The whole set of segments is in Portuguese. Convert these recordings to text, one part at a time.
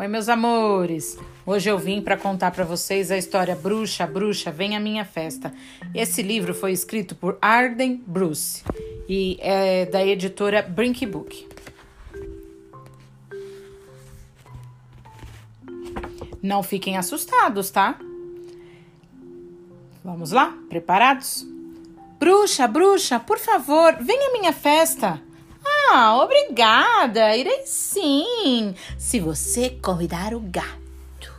Oi, meus amores. Hoje eu vim para contar para vocês a história Bruxa, Bruxa, Vem à Minha Festa. Esse livro foi escrito por Arden Bruce e é da editora Brink Book. Não fiquem assustados, tá? Vamos lá? Preparados? Bruxa, bruxa, por favor, venha à minha festa. Ah, obrigada. Irei sim, se você convidar o gato.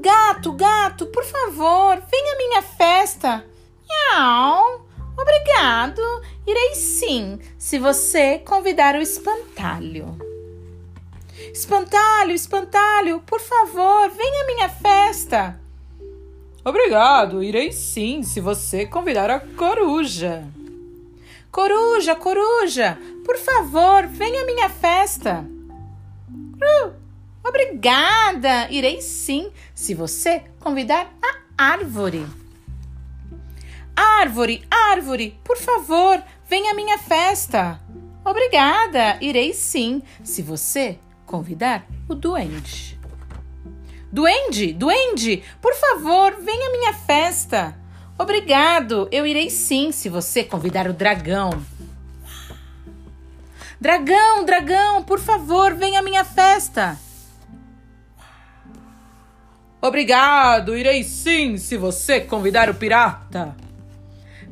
Gato, gato, por favor, venha à minha festa. Miau. Obrigado. Irei sim, se você convidar o espantalho. Espantalho, espantalho, por favor, venha à minha festa. Obrigado, irei sim, se você convidar a coruja. Coruja, coruja, por favor, venha à minha festa. Uh, obrigada, irei sim, se você convidar a árvore. Árvore, árvore, por favor, venha à minha festa. Obrigada, irei sim, se você convidar o duende. Duende, duende, por favor, venha à minha festa. Obrigado, eu irei sim se você convidar o dragão. Dragão, dragão, por favor, venha à minha festa. Obrigado, irei sim se você convidar o pirata.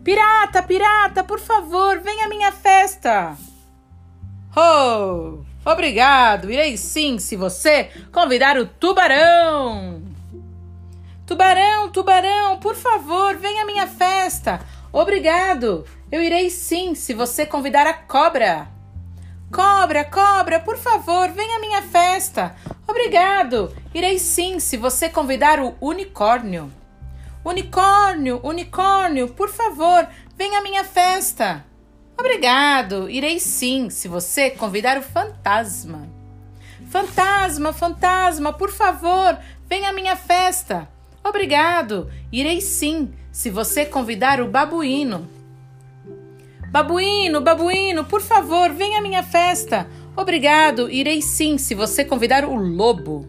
Pirata, pirata, por favor, venha à minha festa. Oh, obrigado, irei sim se você convidar o tubarão. Tubarão, tubarão, por favor, venha à minha festa. Obrigado. Eu irei sim, se você convidar a cobra. Cobra, cobra, por favor, venha à minha festa. Obrigado. Irei sim, se você convidar o unicórnio. Unicórnio, unicórnio, por favor, venha à minha festa. Obrigado. Irei sim, se você convidar o fantasma. Fantasma, fantasma, por favor, venha à minha festa. Obrigado, irei sim, se você convidar o babuíno. Babuíno, babuíno, por favor, venha à minha festa. Obrigado, irei sim, se você convidar o lobo.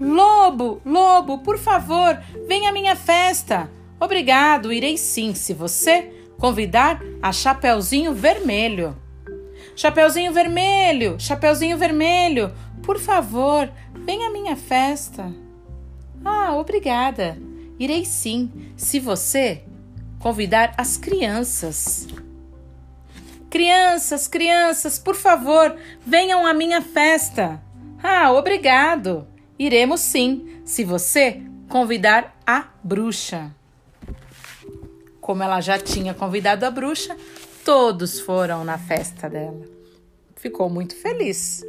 Lobo, lobo, por favor, venha à minha festa. Obrigado, irei sim, se você convidar a Chapeuzinho Vermelho. Chapeuzinho Vermelho, Chapeuzinho Vermelho, por favor, venha à minha festa. Ah, obrigada. Irei sim, se você convidar as crianças. Crianças, crianças, por favor, venham à minha festa. Ah, obrigado. Iremos sim, se você convidar a bruxa. Como ela já tinha convidado a bruxa, todos foram na festa dela. Ficou muito feliz.